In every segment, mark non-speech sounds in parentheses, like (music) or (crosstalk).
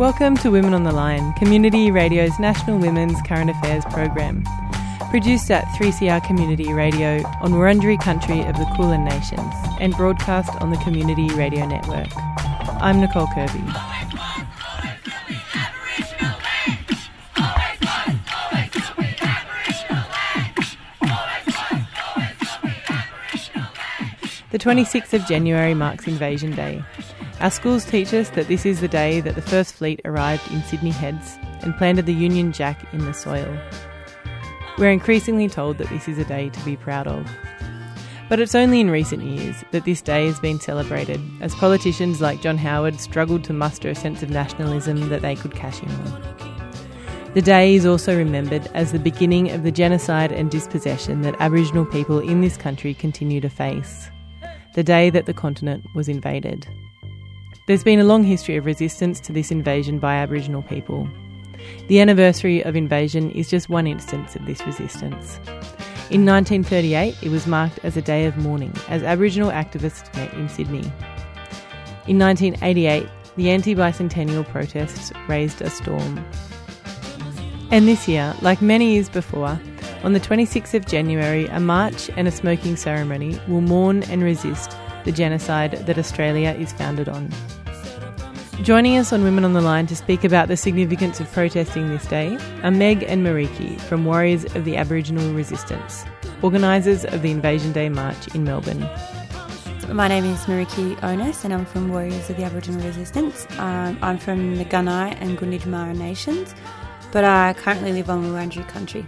Welcome to Women on the Line, Community Radio's National Women's Current Affairs program. Produced at 3CR Community Radio on Wurundjeri country of the Kulin Nations and broadcast on the Community Radio Network. I'm Nicole Kirby. The 26th of January marks Invasion Day. Our schools teach us that this is the day that the First Fleet arrived in Sydney Heads and planted the Union Jack in the soil. We're increasingly told that this is a day to be proud of. But it's only in recent years that this day has been celebrated, as politicians like John Howard struggled to muster a sense of nationalism that they could cash in on. The day is also remembered as the beginning of the genocide and dispossession that Aboriginal people in this country continue to face the day that the continent was invaded. There's been a long history of resistance to this invasion by Aboriginal people. The anniversary of invasion is just one instance of this resistance. In 1938, it was marked as a day of mourning as Aboriginal activists met in Sydney. In 1988, the anti bicentennial protests raised a storm. And this year, like many years before, on the 26th of January, a march and a smoking ceremony will mourn and resist the genocide that Australia is founded on. Joining us on Women on the Line to speak about the significance of protesting this day are Meg and Meriki from Warriors of the Aboriginal Resistance, organisers of the Invasion Day March in Melbourne. My name is Meriki Onus and I'm from Warriors of the Aboriginal Resistance. Um, I'm from the Gunai and Gunditjmara nations, but I currently live on Wurundjeri country.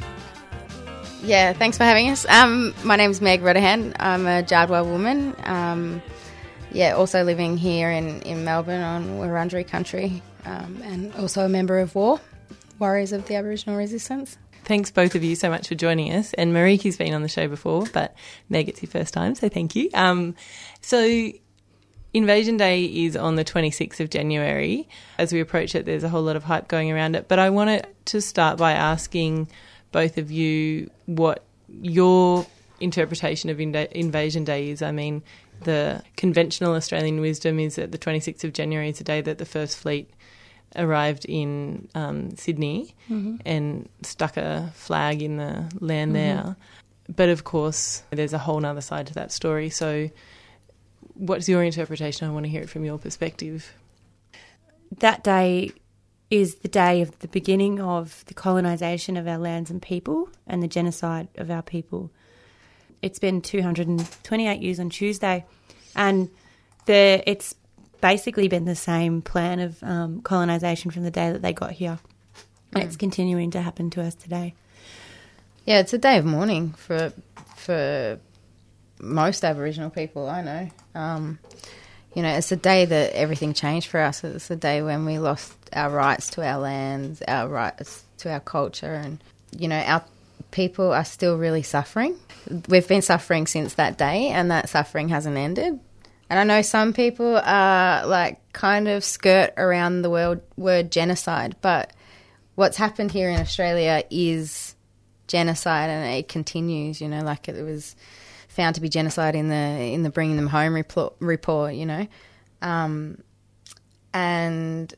Yeah, thanks for having us. Um, my is Meg Redahan. I'm a Jadwa woman. Um, yeah, also living here in, in Melbourne on Wurundjeri country um, and also a member of WAR, Warriors of the Aboriginal Resistance. Thanks both of you so much for joining us. And Meriki's been on the show before, but Meg, it's your first time, so thank you. Um, so Invasion Day is on the 26th of January. As we approach it, there's a whole lot of hype going around it. But I wanted to start by asking both of you what your interpretation of Invasion Day is. I mean, the conventional Australian wisdom is that the 26th of January is the day that the First Fleet arrived in um, Sydney mm-hmm. and stuck a flag in the land mm-hmm. there. But of course, there's a whole other side to that story. So, what's your interpretation? I want to hear it from your perspective. That day is the day of the beginning of the colonisation of our lands and people and the genocide of our people. It's been 228 years on Tuesday, and the, it's basically been the same plan of um, colonisation from the day that they got here. And it's mm. continuing to happen to us today. Yeah, it's a day of mourning for for most Aboriginal people I know. Um, you know, it's a day that everything changed for us. It's a day when we lost our rights to our lands, our rights to our culture, and you know, our people are still really suffering. We've been suffering since that day, and that suffering hasn't ended. And I know some people are like kind of skirt around the word, word genocide, but what's happened here in Australia is genocide, and it continues. You know, like it was found to be genocide in the in the bringing them home report. report you know, um, and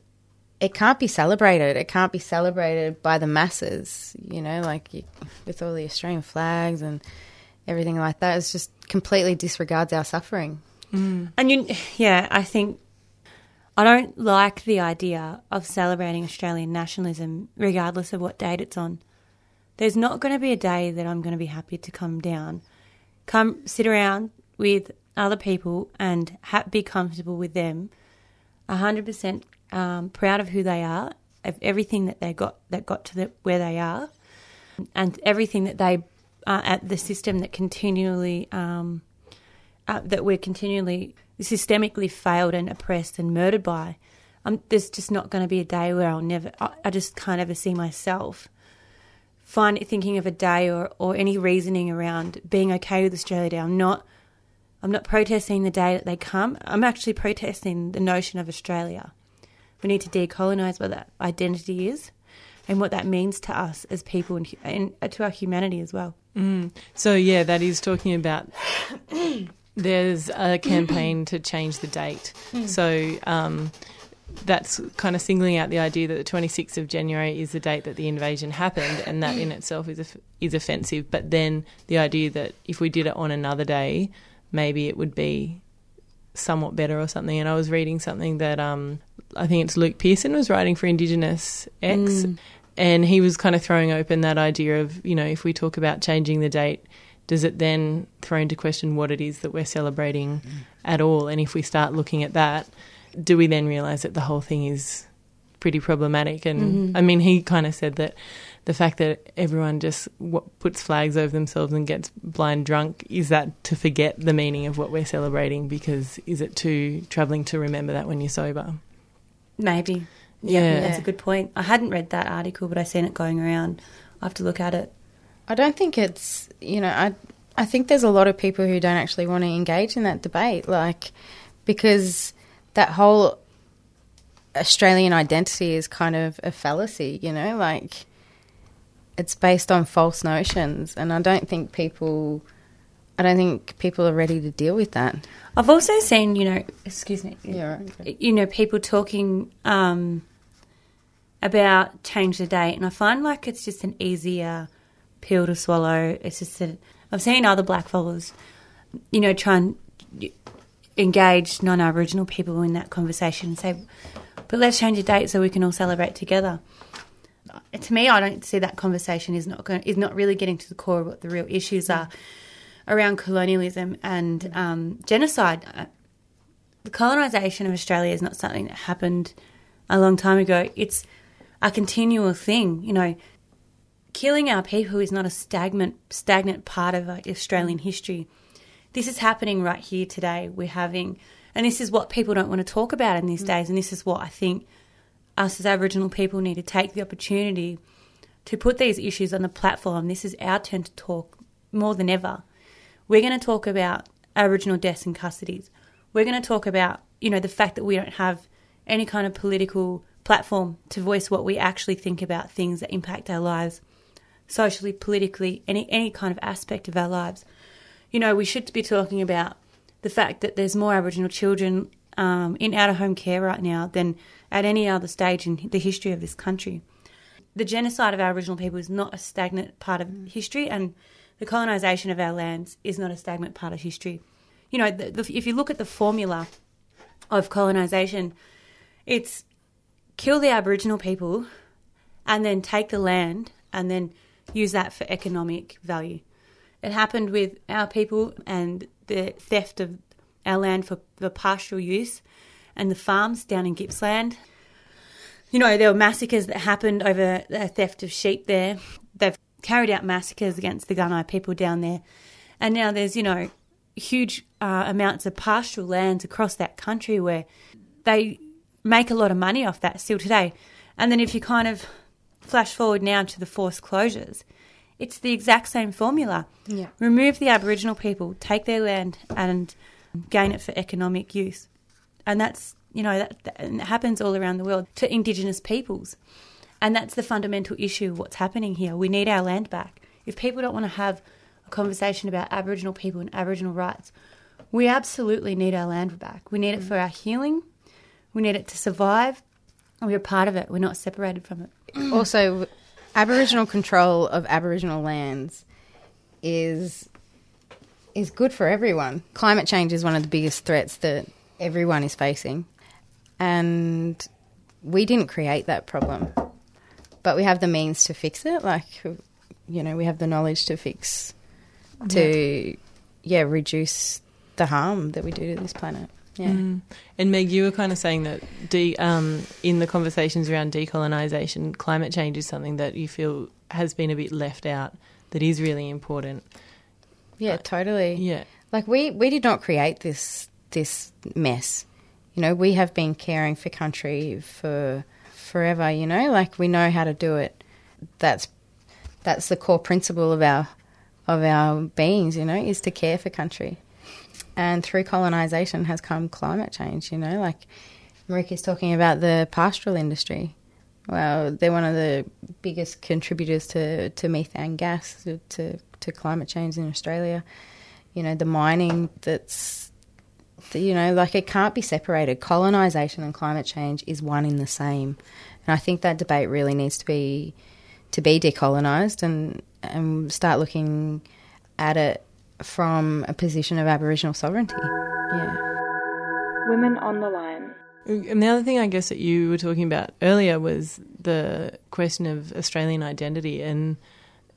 it can't be celebrated. It can't be celebrated by the masses. You know, like you, with all the Australian flags and everything like that. It's just completely disregards our suffering. Mm. And you, yeah, I think I don't like the idea of celebrating Australian nationalism, regardless of what date it's on. There's not going to be a day that I'm going to be happy to come down come sit around with other people and ha- be comfortable with them. 100% um, proud of who they are, of everything that they got that got to the, where they are, and everything that they uh, at the system that continually um, uh, that we're continually systemically failed and oppressed and murdered by. Um, there's just not going to be a day where I'll never. I, I just can't ever see myself find thinking of a day or, or any reasoning around being okay with Australia Day. I'm not I'm not protesting the day that they come. I'm actually protesting the notion of Australia. We need to decolonise what that identity is and what that means to us as people and, and to our humanity as well. Mm. So yeah, that is talking about. (coughs) there's a campaign to change the date. Mm. So um, that's kind of singling out the idea that the 26th of January is the date that the invasion happened, and that in (coughs) itself is is offensive. But then the idea that if we did it on another day, maybe it would be somewhat better or something. And I was reading something that um, I think it's Luke Pearson was writing for Indigenous X, Mm. and he was kind of throwing open that idea of you know if we talk about changing the date. Does it then throw into question what it is that we're celebrating at all? And if we start looking at that, do we then realise that the whole thing is pretty problematic? And I mean, he kind of said that the fact that everyone just w- puts flags over themselves and gets blind drunk is that to forget the meaning of what we're celebrating? Because is it too troubling to remember that when you're sober? Maybe. Yeah. That's a good point. I hadn't read that article, but I seen it going around. I have to look at it. I don't think it's you know I I think there's a lot of people who don't actually want to engage in that debate, like because that whole Australian identity is kind of a fallacy, you know, like it's based on false notions, and I don't think people. I don't think people are ready to deal with that. I've also seen, you know, excuse me, Yeah, right. you know, people talking um, about change the date, and I find like it's just an easier pill to swallow. It's just that I've seen other black followers, you know, try and engage non-Aboriginal people in that conversation and say, "But let's change the date so we can all celebrate together." To me, I don't see that conversation is not going, is not really getting to the core of what the real issues are around colonialism and um, genocide. Uh, The colonisation of Australia is not something that happened a long time ago. It's a continual thing. You know, killing our people is not a stagnant stagnant part of Australian history. This is happening right here today. We're having, and this is what people don't want to talk about in these days. And this is what I think us as Aboriginal people need to take the opportunity to put these issues on the platform. This is our turn to talk more than ever. We're going to talk about Aboriginal deaths and custodies. We're going to talk about, you know, the fact that we don't have any kind of political platform to voice what we actually think about things that impact our lives, socially, politically, any any kind of aspect of our lives. You know, we should be talking about the fact that there's more Aboriginal children um, in out of home care right now than at any other stage in the history of this country. The genocide of Aboriginal people is not a stagnant part of mm. history, and the colonisation of our lands is not a stagnant part of history. You know, the, the, if you look at the formula of colonisation, it's kill the Aboriginal people and then take the land and then use that for economic value. It happened with our people and the theft of our land for, for pastoral use and the farms down in Gippsland. You know, there were massacres that happened over the theft of sheep there. They've carried out massacres against the Gunai people down there. And now there's, you know, huge uh, amounts of pastoral lands across that country where they make a lot of money off that still today. And then if you kind of flash forward now to the forced closures, it's the exact same formula. Yeah. Remove the Aboriginal people, take their land, and gain it for economic use. And that's, you know, that, that happens all around the world to Indigenous peoples. And that's the fundamental issue of what's happening here. We need our land back. If people don't want to have a conversation about Aboriginal people and Aboriginal rights, we absolutely need our land back. We need it for our healing. We need it to survive. We're part of it. We're not separated from it. (clears throat) also, Aboriginal control of Aboriginal lands is is good for everyone. Climate change is one of the biggest threats that everyone is facing, and we didn't create that problem, but we have the means to fix it. Like, you know, we have the knowledge to fix to yeah reduce the harm that we do to this planet. Yeah. Mm. And Meg, you were kind of saying that de- um, in the conversations around decolonisation, climate change is something that you feel has been a bit left out that is really important. Yeah, totally. Yeah. Like we we did not create this this mess. You know, we have been caring for country for forever, you know, like we know how to do it. That's that's the core principle of our of our beings, you know, is to care for country. And through colonization has come climate change, you know, like Meriki's talking about the pastoral industry. Well, they're one of the biggest contributors to, to methane gas, to, to, to climate change in Australia. You know, the mining that's You know, like it can't be separated. Colonization and climate change is one in the same, and I think that debate really needs to be to be decolonized and and start looking at it from a position of Aboriginal sovereignty. Yeah. Women on the line. And the other thing I guess that you were talking about earlier was the question of Australian identity. And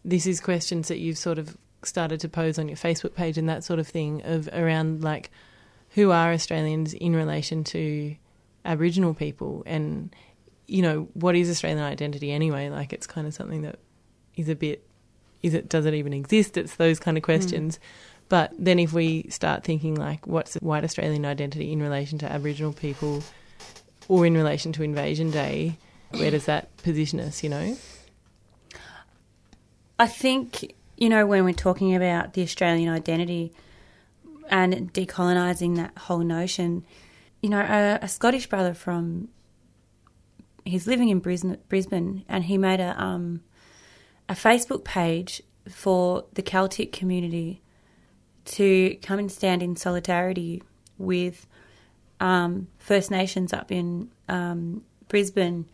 this is questions that you've sort of started to pose on your Facebook page and that sort of thing of around like who are Australians in relation to Aboriginal people. And you know what is Australian identity anyway? Like it's kind of something that is a bit is it does it even exist? It's those kind of questions. Mm. but then if we start thinking like what's white Australian identity in relation to Aboriginal people or in relation to Invasion Day where does that position us you know? I think you know, when we're talking about the Australian identity and decolonising that whole notion, you know, a, a, Scottish brother from he's living in Brisbane, and he made a um, a Facebook page for the Celtic community to come and stand in solidarity with um, First Nations up in um, Brisbane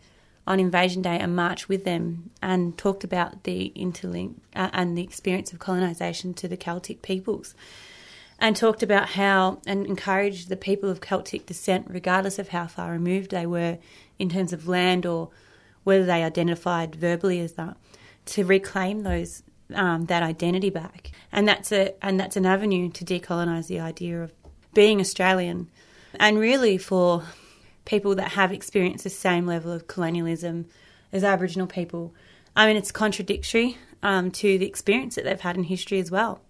on Invasion Day and marched with them and talked about the interlink uh, and the experience of colonisation to the Celtic peoples. And talked about how, and encouraged the people of Celtic descent, regardless of how far removed they were in terms of land or whether they identified verbally as that, to reclaim those um, that identity back. And that's a and that's an avenue to decolonise the idea of being Australian, and really for people that have experienced the same level of colonialism as Aboriginal people. I mean, it's contradictory um, to the experience that they've had in history as well.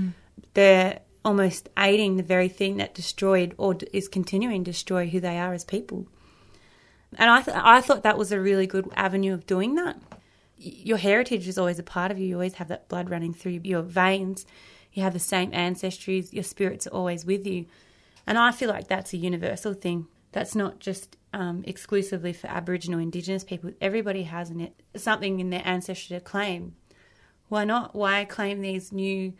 Mm. They're almost aiding the very thing that destroyed or is continuing to destroy who they are as people. And I, th- I thought that was a really good avenue of doing that. Your heritage is always a part of you. You always have that blood running through your veins. You have the same ancestries. Your spirits are always with you. And I feel like that's a universal thing that's not just um, exclusively for Aboriginal Indigenous people. Everybody has it something in their ancestry to claim. Why not? Why claim these new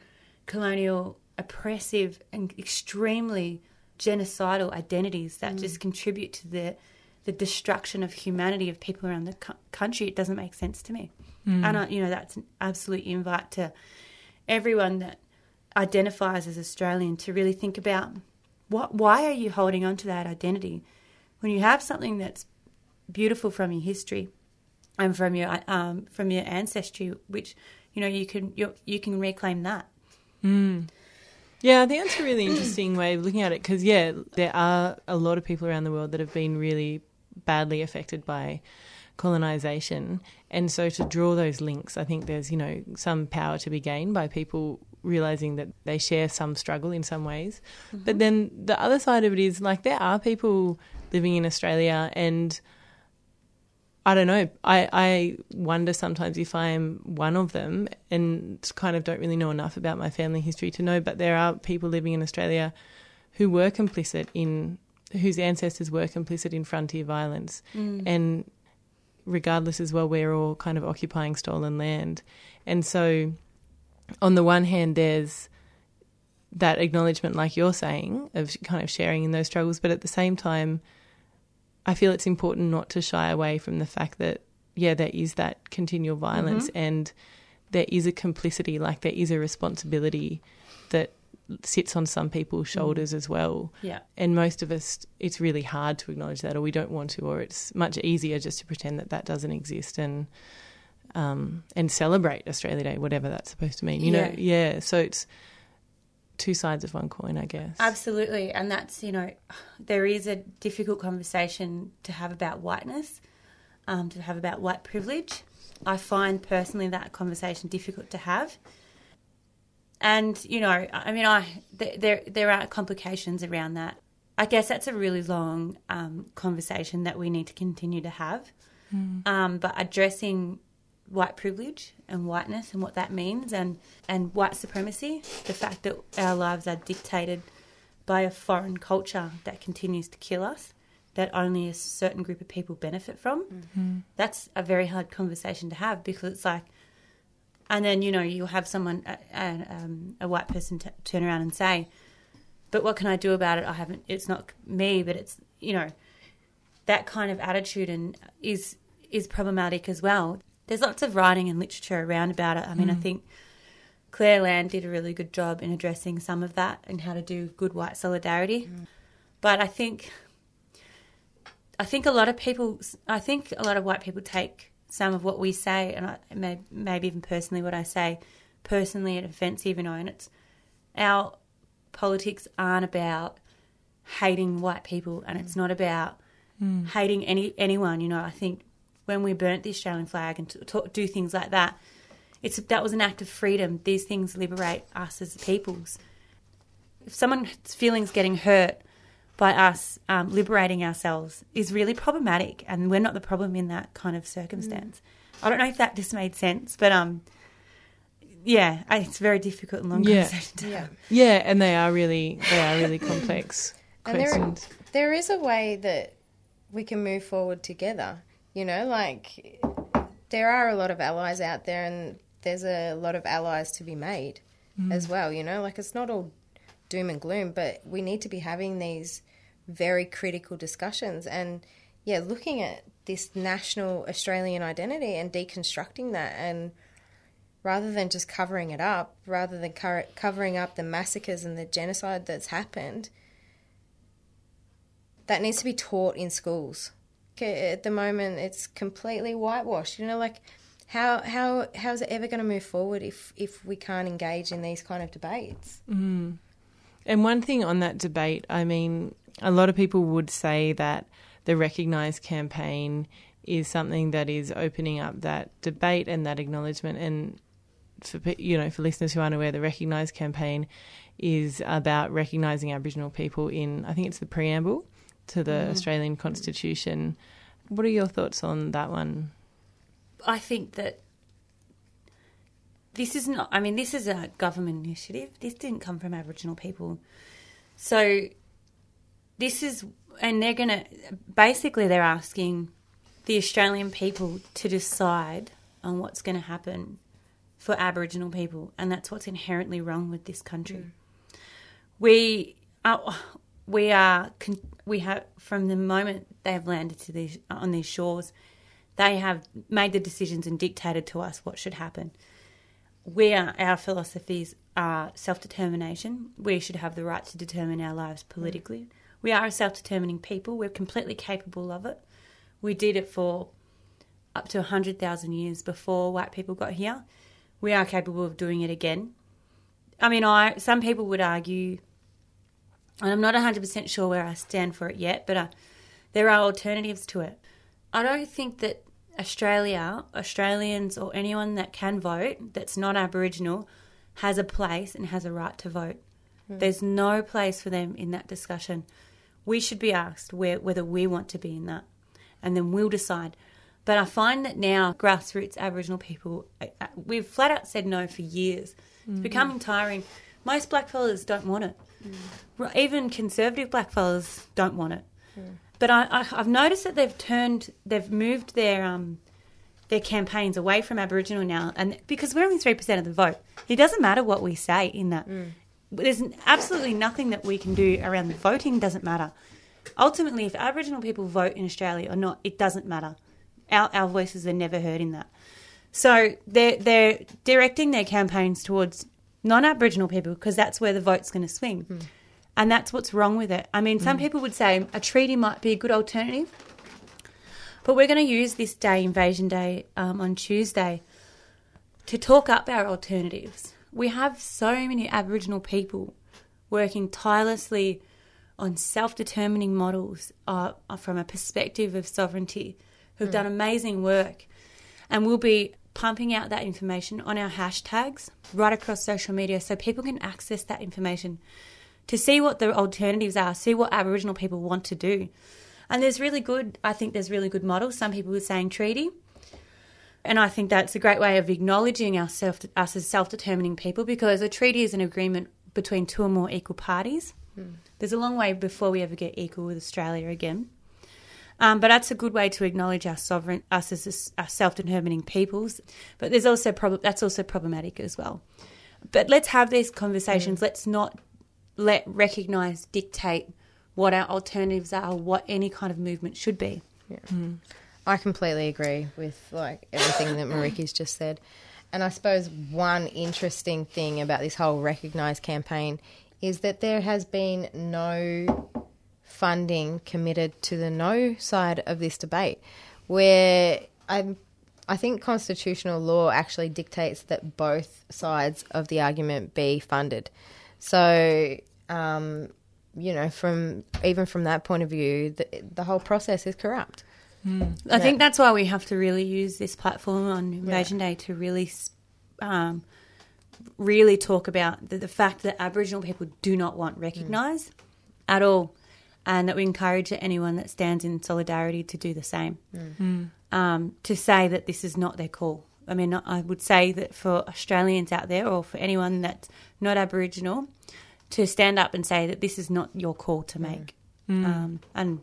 colonial, oppressive, and extremely genocidal identities that mm. just contribute to the the destruction of humanity of people around the country? It doesn't make sense to me. Mm. And you know that's an absolute invite to everyone that identifies as Australian to really think about what, why are you holding on to that identity when you have something that's beautiful from your history and from your um, from your ancestry, which you know you can you you can reclaim that. Mm. Yeah, I think that's a really (clears throat) interesting way of looking at it because yeah, there are a lot of people around the world that have been really badly affected by colonization, and so to draw those links, I think there's you know some power to be gained by people realizing that they share some struggle in some ways. Mm-hmm. But then the other side of it is like there are people living in Australia and I don't know. I, I wonder sometimes if I'm one of them and kind of don't really know enough about my family history to know, but there are people living in Australia who were complicit in, whose ancestors were complicit in frontier violence. Mm. And regardless as well, we're all kind of occupying stolen land. And so on the one hand, there's that acknowledgement, like you're saying, of kind of sharing in those struggles, but at the same time, I feel it's important not to shy away from the fact that, yeah, there is that continual violence mm-hmm. and there is a complicity, like there is a responsibility that sits on some people's mm. shoulders mm. as well. Yeah. And most of us, it's really hard to acknowledge that, or we don't want to, or it's much easier just to pretend that that doesn't exist. And um, and celebrate Australia Day, whatever that's supposed to mean. You yeah. know, yeah. So it's two sides of one coin, I guess. Absolutely, and that's you know, there is a difficult conversation to have about whiteness, um, to have about white privilege. I find personally that conversation difficult to have. And you know, I mean, I there there are complications around that. I guess that's a really long um, conversation that we need to continue to have. Mm. Um, but addressing white privilege and whiteness and what that means and, and white supremacy, the fact that our lives are dictated by a foreign culture that continues to kill us, that only a certain group of people benefit from. Mm-hmm. That's a very hard conversation to have because it's like, and then, you know, you'll have someone, a, a, um, a white person t- turn around and say, but what can I do about it? I haven't. It's not me, but it's you know that kind of attitude and is is problematic as well. There's lots of writing and literature around about it. I mean, I hmm. think Clare Land did a really good job in addressing some of that and how to do good white solidarity. Hmm. But I think I think a lot of people, I think a lot of white people take some of what we say, and I, may, maybe even personally what I say, personally and offensive, you know, and it's our politics aren't about hating white people, and it's hmm. not about hating any anyone. You know, I think when we burnt the Australian flag and to, to do things like that, it's that was an act of freedom. These things liberate us as peoples. If someone's feelings getting hurt by us um, liberating ourselves is really problematic, and we're not the problem in that kind of circumstance. I don't know if that just made sense, but um, yeah, it's very difficult and long Yeah. conversation. To have. Yeah, and they are really they are really complex And there, there is a way that we can move forward together. You know, like there are a lot of allies out there, and there's a lot of allies to be made mm. as well. You know, like it's not all doom and gloom, but we need to be having these very critical discussions and yeah, looking at this national Australian identity and deconstructing that and rather than just covering it up, rather than co- covering up the massacres and the genocide that's happened, that needs to be taught in schools. At the moment, it's completely whitewashed. You know, like how how how's it ever going to move forward if if we can't engage in these kind of debates? Mm-hmm. And one thing on that debate, I mean, a lot of people would say that the Recognise campaign is something that is opening up that debate and that acknowledgement. And for you know, for listeners who aren't aware, the Recognise campaign is about recognising Aboriginal people in, I think it's the preamble to the mm. Australian Constitution. What are your thoughts on that one? I think that this is not, I mean, this is a government initiative. This didn't come from Aboriginal people. So this is, and they're going to, basically, they're asking the Australian people to decide on what's going to happen for Aboriginal people. And that's what's inherently wrong with this country. Mm. We are, we are, con- we have, from the moment they have landed to these, on these shores, they have made the decisions and dictated to us what should happen. We are, our philosophies are self determination. We should have the right to determine our lives mm. politically. We are a self determining people. We're completely capable of it. We did it for up to 100,000 years before white people got here. We are capable of doing it again. I mean, I some people would argue, and I'm not 100% sure where I stand for it yet, but uh, there are alternatives to it. I don't think that Australia, Australians, or anyone that can vote that's not Aboriginal has a place and has a right to vote. There's no place for them in that discussion. We should be asked where, whether we want to be in that, and then we'll decide. But I find that now grassroots Aboriginal people, uh, uh, we've flat out said no for years. It's becoming tiring. Most blackfellas don't want it. R- Even conservative blackfellas don't want it. But I, I've noticed that they've turned, they've moved their um, their campaigns away from Aboriginal now, and because we're only three percent of the vote, it doesn't matter what we say in that. There's absolutely nothing that we can do around the voting. Doesn't matter. Ultimately, if Aboriginal people vote in Australia or not, it doesn't matter. Our our voices are never heard in that. So they're they're directing their campaigns towards non-Aboriginal people because that's where the vote's going to swing, and that's what's wrong with it. I mean, some people would say a treaty might be a good alternative, but we're going to use this day, Invasion Day, um, on Tuesday, to talk up our alternatives. We have so many Aboriginal people working tirelessly on self-determining models uh, from a perspective of sovereignty who've done amazing work and we'll be pumping out that information on our hashtags right across social media so people can access that information to see what the alternatives are, see what Aboriginal people want to do. And there's really good, I think there's really good models. Some people are saying treaty. And I think that's a great way of acknowledging ourself, us as self determining people because a treaty is an agreement between two or more equal parties. Hmm. There's a long way before we ever get equal with Australia again. Um, but that's a good way to acknowledge our sovereign, us as a, our self-determining peoples. But there's also prob- that's also problematic as well. But let's have these conversations. Let's not let recognise, dictate what our alternatives are, what any kind of movement should be. I completely agree with like everything that (coughs) Meriki's just said. And I suppose one interesting thing about this whole recognise campaign is that there has been no funding committed to the no side of this debate, where I, I think constitutional law actually dictates that both sides of the argument be funded. So, um, you know, from even from that point of view, the, the whole process is corrupt. I think that's why we have to really use this platform on Invasion Day to really, um, really talk about the, the fact that Aboriginal people do not want recognised at all, and that we encourage anyone that stands in solidarity to do the same. Um, to say that this is not their call. I mean, I would say that for Australians out there, or for anyone that's not Aboriginal, to stand up and say that this is not your call to make, um, and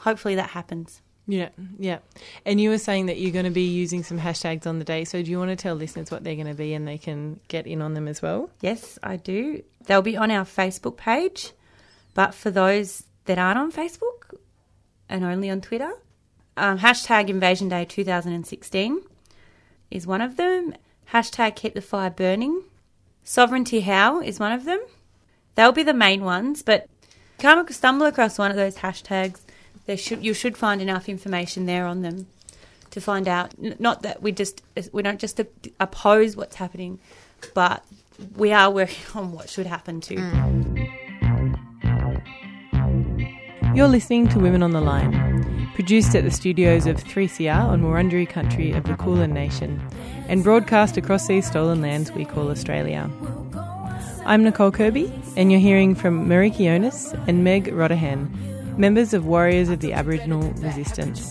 hopefully that happens. Yeah, yeah. And you were saying that you're going to be using some hashtags on the day. So do you want to tell listeners what they're going to be and they can get in on them as well? Yes, I do. They'll be on our Facebook page, but for those that aren't on Facebook and only on Twitter, um, hashtag Invasion Day 2016 is one of them. Hashtag Keep the Fire Burning. Sovereignty How is one of them. They'll be the main ones, but come stumble across one of those hashtags, there should you should find enough information there on them to find out. Not that we just we don't just oppose what's happening, but we are working (laughs) on what should happen too. You're listening to Women on the Line, produced at the studios of 3CR on Wurundjeri country of the Kulin Nation, and broadcast across these stolen lands we call Australia. I'm Nicole Kirby, and you're hearing from Meriki Kionis and Meg Rodahan, members of Warriors of the Aboriginal Resistance.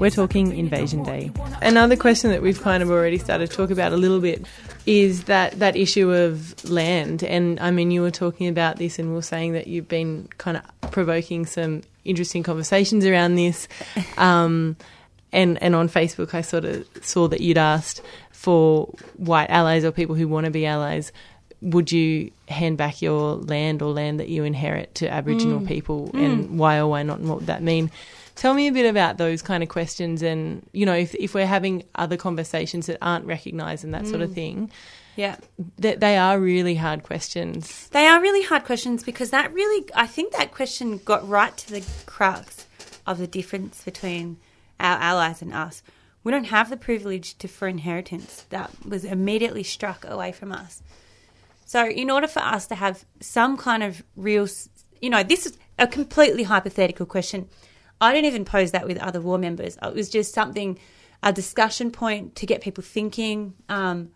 We're talking Invasion Day. Another question that we've kind of already started to talk about a little bit is that, that issue of land. And I mean, you were talking about this and we were saying that you've been kind of provoking some interesting conversations around this. (laughs) Um, and, and on Facebook, I sort of saw that you'd asked for white allies or people who want to be allies would you hand back your land or land that you inherit to Aboriginal people, and why or why not, and what would that mean? Tell me a bit about those kind of questions, and you know, if if we're having other conversations that aren't recognised and that sort of mm. thing, Yeah. that they are really hard questions. They are really hard questions because that really, I think that question got right to the crux of the difference between our allies and us. We don't have the privilege to for inheritance that was immediately struck away from us. So, in order for us to have some kind of real, you know, this is a completely hypothetical question. I didn't even pose that with other war members. It was just something, a discussion point to get people thinking. Um,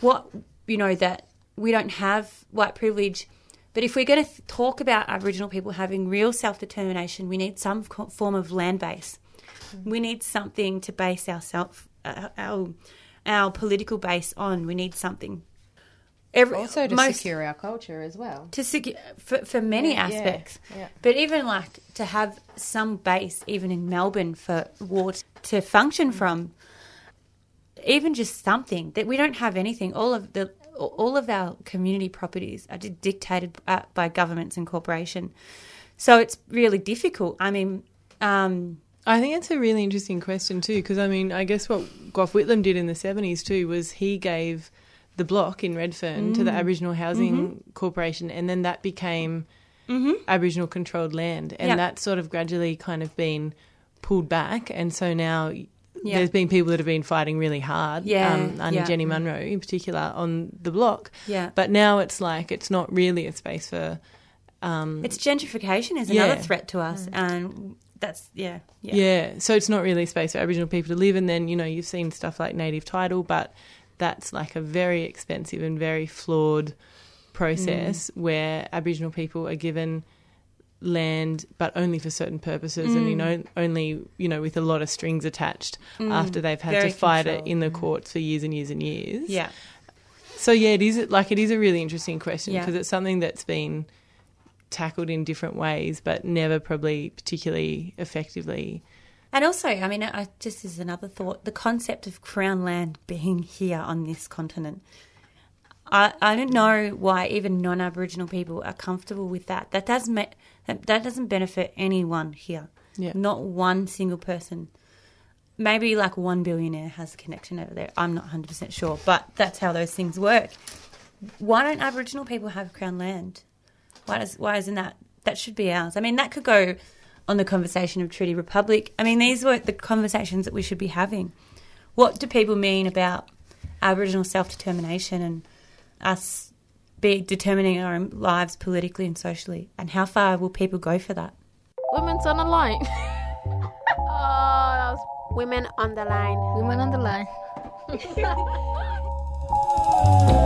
what you know that we don't have white privilege but if we're going to th- talk about aboriginal people having real self-determination we need some co- form of land base we need something to base our self uh, our our political base on we need something Every, Also to most- secure our culture as well. to secu- for, for many Yeah, yeah, aspects. yeah. But even like to have some base, even in Melbourne, for war to function from, even just something that we don't have anything. All of the all of our community properties are dictated uh, by governments and corporation, so it's really difficult. I mean. Um, I think it's a really interesting question too, because I mean, I guess what Gough Whitlam did in the seventies too was he gave the block in Redfern to the mm. Aboriginal Housing mm-hmm. Corporation, and then that became mm-hmm. Aboriginal controlled land, and Yeah. that's sort of gradually kind of been pulled back, and so now. Yeah. There's been people that have been fighting really hard, Yeah, um, under yeah. Jenny mm-hmm. Munro in particular, on the block. Yeah. But now it's like it's not really a space for um, it's gentrification is Yeah. another threat to us, mm. and that's yeah, yeah, Yeah. so it's not really a space for Aboriginal people to live. And then, you know, you've seen stuff like native title, but that's like a very expensive and very flawed process mm. where Aboriginal people are given land, but only for certain purposes, and you mm. know, only you know, with a lot of strings attached mm. after they've had Very to fight controlled. it in the courts for years and years and years. yeah. So yeah, it is like it is a really interesting question Yeah. because it's something that's been tackled in different ways, but never probably particularly effectively. And also, I mean, I, just as another thought, the concept of crown land being here on this continent. I, I don't know why even non-Aboriginal people are comfortable with that. That doesn't ma- that, that doesn't benefit anyone here. Yeah. Not one single person. Maybe like one billionaire has a connection over there. I'm not 100 percent sure, but that's how those things work. Why don't Aboriginal people have Crown land? Why does why isn't that that should be ours? I mean, that could go on the conversation of Treaty Republic. I mean, these were the conversations that we should be having. What do people mean about Aboriginal self determination and us be determining our own lives politically and socially? And how far will people go for that? Women's on the line. (laughs) oh, that was Women on the line. women on the line.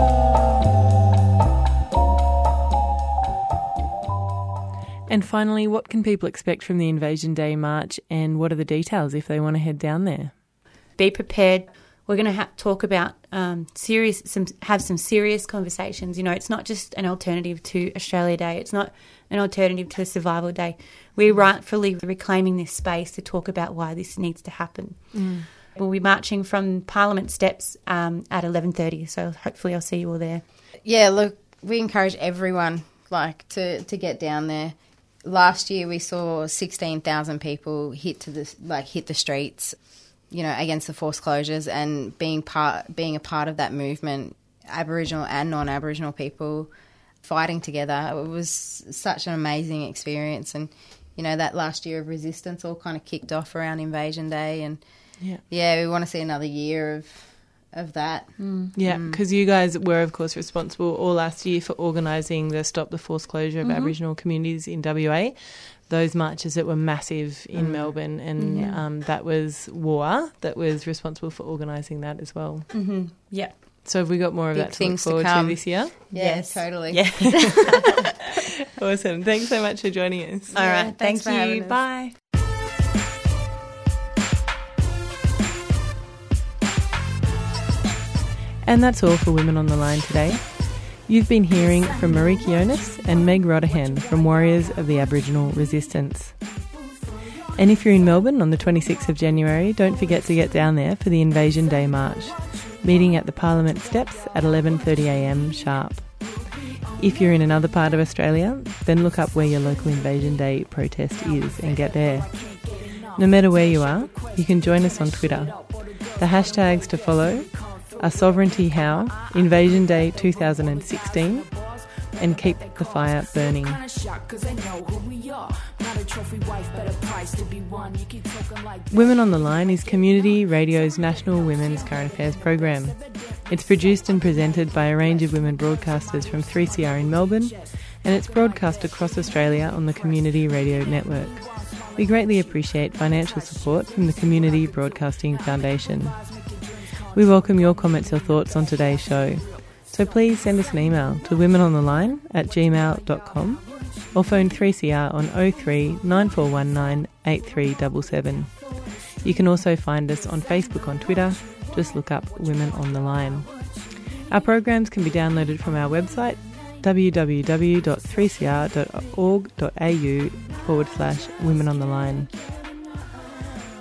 (laughs) And finally, what can people expect from the Invasion Day March and what are the details if they want to head down there? Be prepared. We're going to ha- talk about um, serious, some have some serious conversations. You know, it's not just an alternative to Australia Day. It's not an alternative to Survival Day. We're rightfully reclaiming this space to talk about why this needs to happen. We'll be marching from Parliament steps um, at eleven thirty. So hopefully, I'll see you all there. Yeah, look, we encourage everyone like to to get down there. Last year we saw 16,000 people hit to the like hit the streets, you know, against the forced closures and being part being a part of that movement, Aboriginal and non-Aboriginal people fighting together. It was such an amazing experience and you know that last year of resistance all kind of kicked off around Invasion Day and Yeah. yeah, we want to see another year of of that. Yeah, because you guys were, of course, responsible all last year for organising the Stop the Forced Closure of Aboriginal Communities in WA. Those marches that were massive in Melbourne, and um, that was War that was responsible for organising that as well. Mm-hmm. Yeah. So have we got more of Big that to look things to forward to, come. this year? Yeah, Yes. totally. Yeah. (laughs) (laughs) Awesome. Thanks so much for joining us. All right. thanks Thank for you. having us. Bye. And that's all for Women on the Line today. You've been hearing from Marie Kionis and Meg Rotterhen from Warriors of the Aboriginal Resistance. And if you're in Melbourne on the 26th of January, don't forget to get down there for the Invasion Day March, meeting at the Parliament steps at 11.30am sharp. If you're in another part of Australia, then look up where your local Invasion Day protest is and get there. No matter where you are, you can join us on Twitter. The hashtags to follow are Sovereignty How, Invasion Day 2016, and Keep the Fire Burning. Women on the Line is Community Radio's national women's current affairs program. It's produced and presented by a range of women broadcasters from 3CR in Melbourne, and it's broadcast across Australia on the Community Radio Network. We greatly appreciate financial support from the Community Broadcasting Foundation. We welcome your comments or thoughts on today's show. So please send us an email to womenontheline at gmail.com or phone 3CR on 03 9419 8377. You can also find us on Facebook on Twitter. Just look up Women on the Line. Our programs can be downloaded from our website www.3cr.org.au forward slash Women on the Line.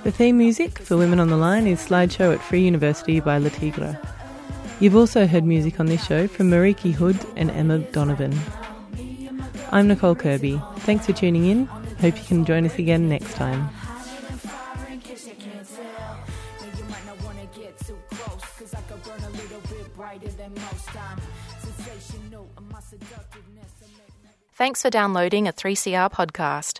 The theme music for Women on the Line is Slideshow at Free University by Le Tigre. You've also heard music on this show from Mariki Hood and Emma Donovan. I'm Nicole Kirby. Thanks for tuning in. Hope you can join us again next time. Thanks for downloading a 3CR podcast.